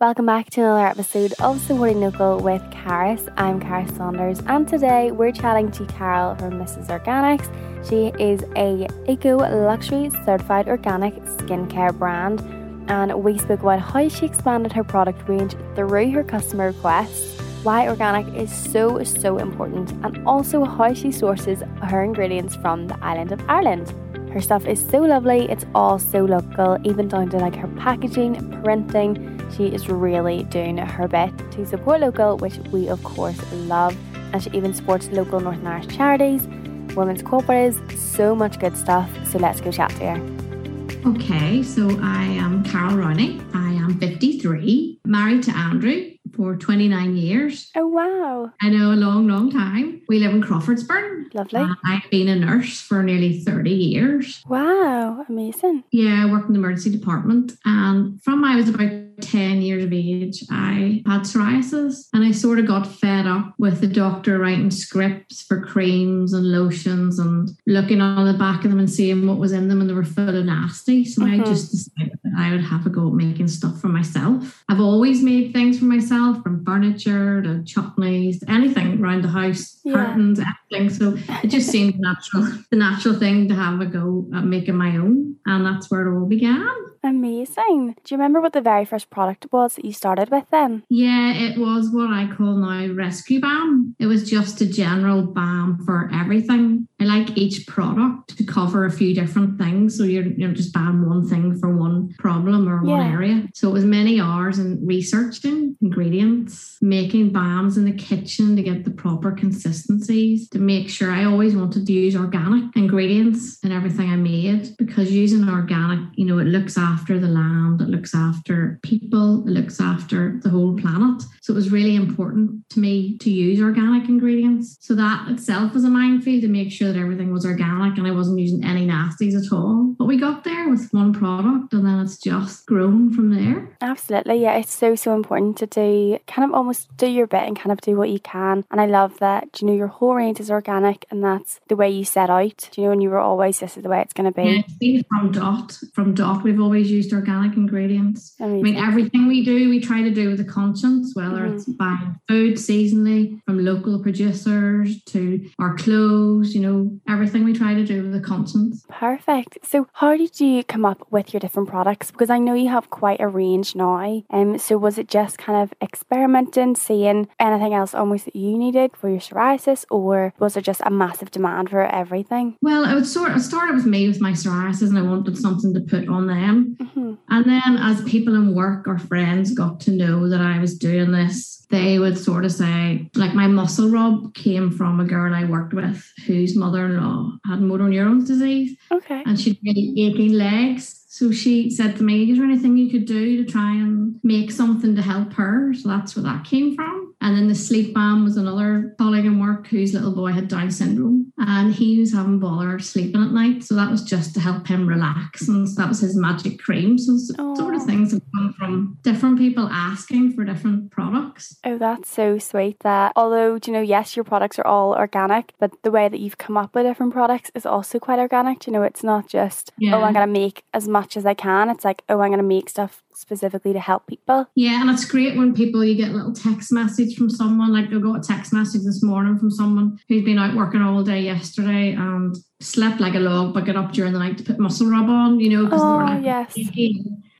Welcome back to another episode of Supporting Local with Caris. I'm Caris Saunders, and today we're chatting to Carol from Mrs. Organics. She is a eco luxury certified organic skincare brand, and we spoke about how she expanded her product range through her customer requests, why organic is so so important, and also how she sources her ingredients from the island of Ireland. Her stuff is so lovely, it's all so local, even down to like her packaging, printing she is really doing her bit to support local, which we of course love. And she even supports local Northern Irish charities, women's cooperatives, so much good stuff. So let's go chat to her. Okay, so I am Carol Rowney. I am 53, married to Andrew for 29 years. Oh, wow. I know, a long, long time. We live in Crawfordsburn. Lovely. Uh, I've been a nurse for nearly 30 years. Wow, amazing. Yeah, I worked in the emergency department. And from I was about 10 years of age, I had psoriasis and I sort of got fed up with the doctor writing scripts for creams and lotions and looking on the back of them and seeing what was in them and they were full of nasty. So mm-hmm. I just decided that I would have a go at making stuff for myself. I've always made things for myself from furniture to chutneys, anything around the house, yeah. curtains, everything. So it just seemed natural, the natural thing to have a go at making my own. And that's where it all began. Amazing. Do you remember what the very first product was that you started with then? Yeah, it was what I call now rescue balm. It was just a general balm for everything. I like each product to cover a few different things. So you're, you're just buying one thing for one problem or yeah. one area. So it was many hours in researching ingredients, making balms in the kitchen to get the proper consistencies, to make sure I always wanted to use organic ingredients in everything I made because using organic, you know, it looks after the land, it looks after people, it looks after the whole planet. So it was really important to me to use organic ingredients. So that itself was a minefield to make sure that everything was organic and I wasn't using any nasties at all. But we got there with one product and then it's just grown from there. Absolutely. Yeah, it's so, so important to do kind of almost do your bit and kind of do what you can. And I love that, you know, your whole range is organic and that's the way you set out. You know, and you were always, this is the way it's going to be. Yeah, from dot. From dot, we've always used organic ingredients. I mean, everything we do, we try to do with a conscience, whether mm-hmm. it's buying food seasonally from local producers to our clothes, you know, everything we try to do with a conscience. Perfect. So, how did you come up with your different products? Because I know you have quite a range now. Um, so was it just kind of experimenting, seeing anything else almost that you needed for your psoriasis, or was there just a massive demand for everything? Well, I would sort of started with me with my psoriasis, and I wanted something to put on them. Mm-hmm. And then, as people in work or friends got to know that I was doing this they would sort of say, like, my muscle rub came from a girl I worked with whose mother in law had motor neurons disease. Okay. And she'd really aching legs. So she said to me, Is there anything you could do to try and make something to help her? So that's where that came from. And then the sleep balm was another colleague in work whose little boy had Down syndrome and he was having bother sleeping at night. So that was just to help him relax. And so that was his magic cream. So Aww. sort of things have come from different people asking for different products. Oh, that's so sweet that although, you know, yes, your products are all organic, but the way that you've come up with different products is also quite organic. You know, it's not just, oh, yeah. oh, I'm going to make as much as I can. It's like, oh, I'm going to make stuff specifically to help people. Yeah, and it's great when people you get a little text message from someone. Like I got a text message this morning from someone who's been out working all day yesterday and slept like a log, but got up during the night to put muscle rub on. You know, because oh, like, yes.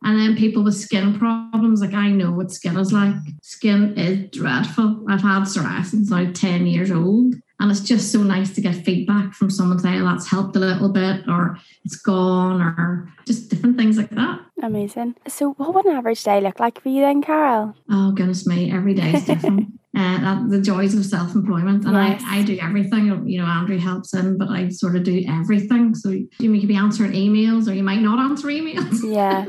And then people with skin problems, like I know what skin is like. Skin is dreadful. I've had psoriasis since I'm 10 years old. And it's just so nice to get feedback from someone saying, oh, that's helped a little bit, or it's gone, or just different things like that. Amazing. So, what would an average day look like for you then, Carol? Oh, goodness me, every day is different. uh, the joys of self employment. And yes. I, I do everything. You know, Andrew helps in, but I sort of do everything. So you, you could be answering emails or you might not answer emails. Yeah.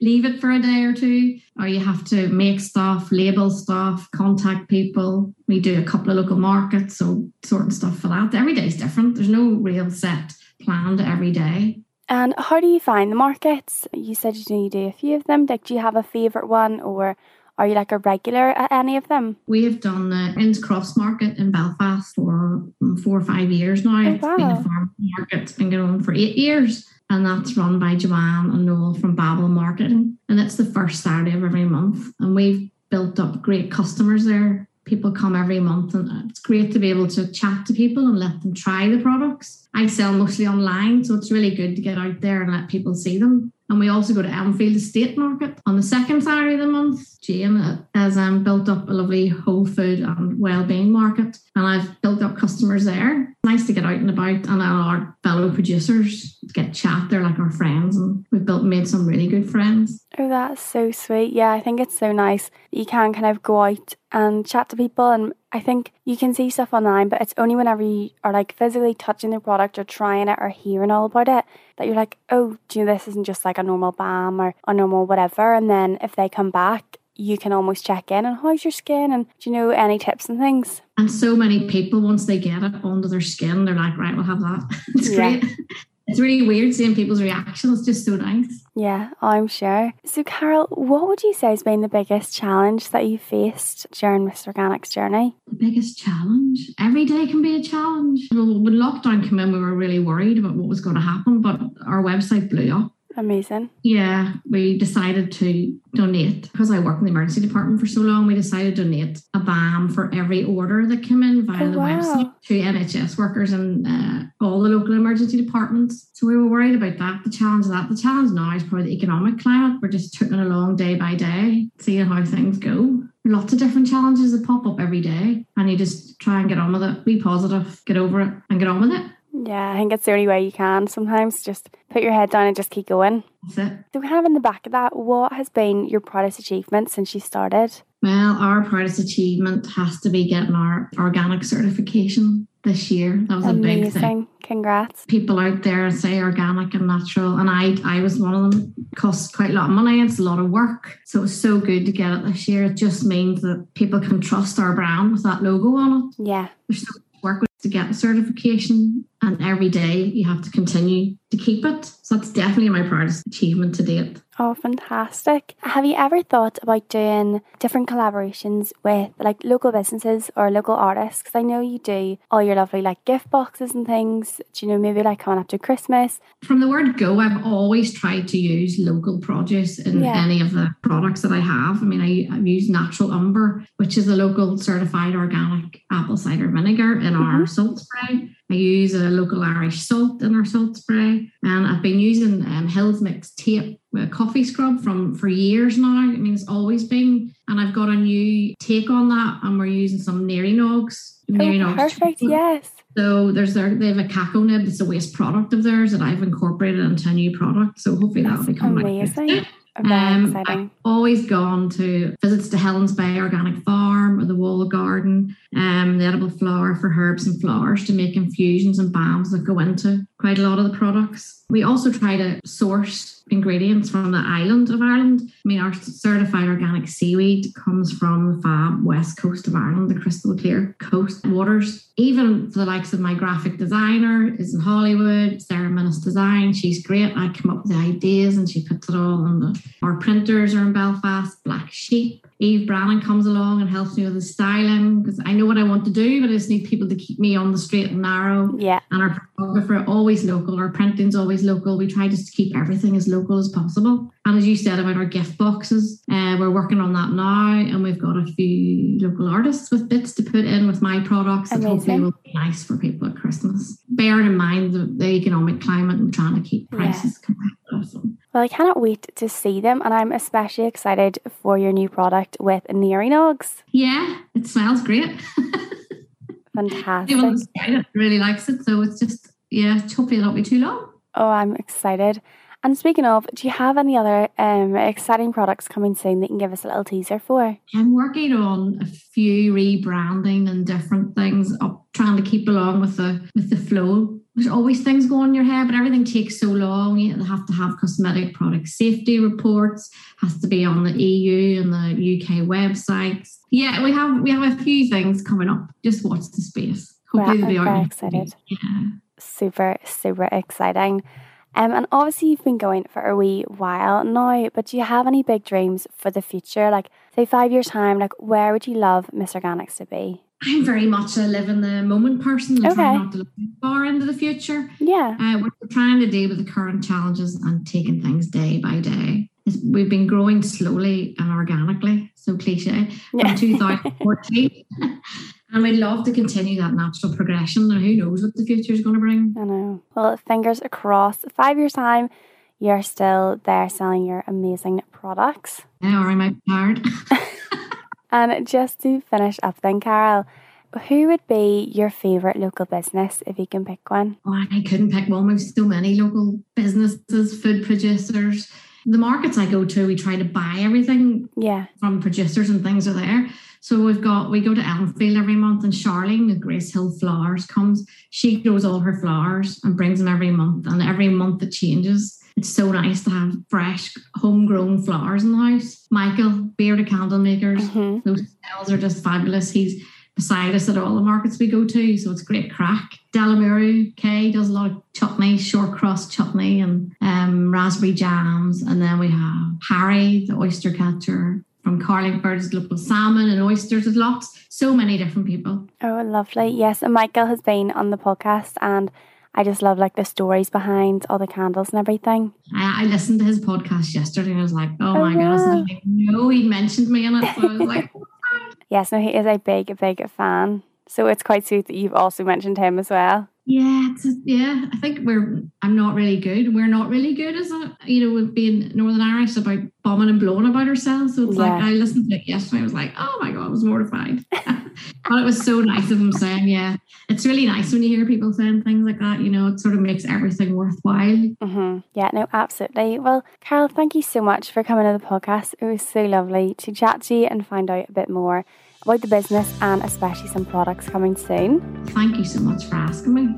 Leave it for a day or two, or you have to make stuff, label stuff, contact people. We do a couple of local markets, so sorting stuff for that. Every day is different. There's no real set plan to every day. And how do you find the markets? You said you do, you do a few of them. Like, do you have a favourite one or are you like a regular at any of them? We have done the Inns Cross Market in Belfast for mm, four or five years now. Oh, wow. It's been a farm market. It's been going on for eight years. and that's run by Joanne and Noel from Babel Marketing. And it's the first Saturday of every month. And we've built up great customers there. People come every month, and it's great to be able to chat to people and let them try the products. I sell mostly online, so it's really good to get out there and let people see them. And we also go to Elmfield Estate Market on the second Saturday of the month. Jane has um, built up a lovely whole food and well-being market, and I've built up customers there. Nice to get out and about, and our fellow producers get chat. They're like our friends, and we've built made some really good friends. Oh, that's so sweet. Yeah, I think it's so nice that you can kind of go out and chat to people. And I think you can see stuff online, but it's only whenever you are like physically touching the product or trying it or hearing all about it that you're like, oh, do you know this isn't just like a normal balm or a normal whatever. And then if they come back, you can almost check in and how's your skin and do you know any tips and things? And so many people, once they get it onto their skin, they're like, right, we'll have that. it's yeah. great it's really weird seeing people's reactions. It's just so nice. Yeah, I'm sure. So, Carol, what would you say has been the biggest challenge that you faced during Mr. Organic's journey? The biggest challenge? Every day can be a challenge. Well, when lockdown came in, we were really worried about what was going to happen, but our website blew up. Amazing. Yeah, we decided to donate because I work in the emergency department for so long. We decided to donate a balm for every order that came in via oh, the wow. website to NHS workers and uh, all the local emergency departments. So we were worried about that. The challenge of that, the challenge now is probably the economic climate. We're just taking along day by day, seeing how things go. Lots of different challenges that pop up every day, and you just try and get on with it. Be positive, get over it, and get on with it. Yeah, I think it's the only way you can sometimes. Just put your head down and just keep going. That's it. So, kind of in the back of that, what has been your proudest achievement since you started? Well, our proudest achievement has to be getting our organic certification this year. That was Amazing. a big thing. Congrats. People out there say organic and natural, and I I was one of them. It costs quite a lot of money. It's a lot of work. So it was so good to get it this year. It just means that people can trust our brand with that logo on it. Yeah. There's so much work to get the certification and every day you have to continue to keep it. So that's definitely my proudest achievement to date. Oh, fantastic. Have you ever thought about doing different collaborations with like local businesses or local artists? Because I know you do all your lovely like gift boxes and things. Do you know, maybe like coming up to Christmas? From the word go, I've always tried to use local produce in yeah. any of the products that I have. I mean, I, I've used Natural Umber, which is a local certified organic apple cider vinegar in mm-hmm. our salt spray. I use a local Irish salt in our salt spray, and I've been using um, Hills Mix tape with a coffee scrub from for years now. I mean, it's always been, and I've got a new take on that, and we're using some NearyNógs. Oh, perfect! Yes. So there's their they have a cacao nib. It's a waste product of theirs that I've incorporated into a new product. So hopefully that'll become amazing. Like um, I've always gone to visits to Helen's Bay Organic Farm or the Wall Garden, um, the edible flower for herbs and flowers to make infusions and balms that go into quite a lot of the products. We also try to source ingredients from the island of Ireland. I mean, our certified organic seaweed comes from the fab west coast of Ireland, the crystal clear coast waters. Even for the likes of my graphic designer is in Hollywood, Sarah Minnis Design. She's great. I come up with the ideas and she puts it all on the. Our printers are in Belfast, Black Sheep. Eve Brannan comes along and helps me with the styling because I know what I want to do, but I just need people to keep me on the straight and narrow. Yeah. And our photographer always local, our printing's always local. We try just to keep everything as local as possible. And as you said about our gift boxes, uh, we're working on that now, and we've got a few local artists with bits to put in with my products that hopefully will be nice for people at Christmas. Bearing in mind the, the economic climate and trying to keep prices yeah. competitive. Well, I cannot wait to see them, and I'm especially excited for your new product with NearyNógs. Yeah, it smells great. Fantastic. Everyone really likes it, so it's just yeah. Hopefully, it'll not be too long. Oh, I'm excited. And speaking of, do you have any other um, exciting products coming soon that you can give us a little teaser for? I'm working on a few rebranding and different things, up trying to keep along with the with the flow there's always things going in your head, but everything takes so long. You have to have cosmetic product safety reports, has to be on the EU and the UK websites. Yeah, we have we have a few things coming up. Just watch the space. Hopefully well, I'm very excited. Yeah. Super, super exciting. Um, and obviously you've been going for a wee while now, but do you have any big dreams for the future? Like say five years time, like where would you love Miss Organics to be? I'm very much a live in the moment person and Okay. try not to look too far into the future. Yeah. Uh, we're trying to deal with the current challenges and taking things day by day. We've been growing slowly and organically, so cliche, from Yeah. 2014. and we'd love to continue that natural progression. And who knows what the future is going to bring. I know. Well, fingers across. Five years' time, you're still there selling your amazing products. Yeah, or I tired? And just to finish up, then, Carol, who would be your favourite local business if you can pick one? Oh, I couldn't pick one. We've so many local businesses, food producers. The markets I go to, we try to buy everything Yeah. from producers and things are there. So we've got we go to Elmfield every month and Charlene, the Grace Hill Flowers, comes. She grows all her flowers and brings them every month. And every month it changes. It's so nice to have fresh, homegrown flowers in the house. Michael, Bearded Candle Makers, hmm those smells are just fabulous. He's beside us at all the markets we go to, so it's great crack. Delamuru Kay does a lot of chutney, short crust chutney, and um, raspberry jams. And then we have Harry, the oyster catcher from Carlingford's local salmon and oysters. There's lots, so many different people. Oh, lovely. Yes, and Michael has been on the podcast, and I just love like the stories behind all the candles and everything. I, I listened to his podcast yesterday and I was like, oh, oh my goodness, wow. I didn't know he'd mentioned me in it. So I was like, Yes, no, he is a big, big fan. So it's quite sweet that you've also mentioned him as well. Yeah, yeah. I think we're. I'm not really good. We're not really good as a you know, with being Northern Irish about bombing and blowing about ourselves. So it's like I listened to it yesterday. I was like, oh my god, I was mortified. but it was so nice of him saying, yeah. It's really nice when you hear people saying things like that. You know, it sort of makes everything worthwhile. hmm Yeah, no, absolutely. Well, Carol, thank you so much for coming to the podcast. It was so lovely to chat to you and find out a bit more about the business and especially some products coming soon. Thank you so much for asking me.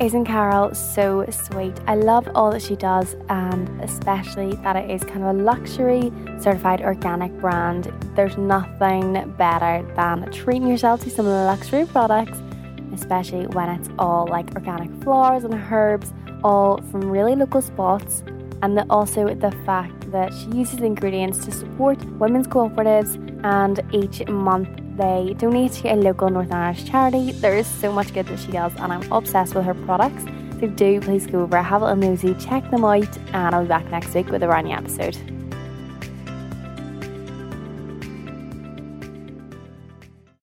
Isn't Carol so sweet? I love all that she does, and especially that it is kind of a luxury certified organic brand. There's nothing better than treating yourself to some of the luxury products, especially when it's all like organic flowers and herbs, all from really local spots. And also the fact that she uses ingredients to support women's cooperatives, and each month they donate to a local Northern Irish charity. There is so much good that she does, and I'm obsessed with her products. So do please go over, have a little nosy, check them out, and I'll be back next week with a new episode.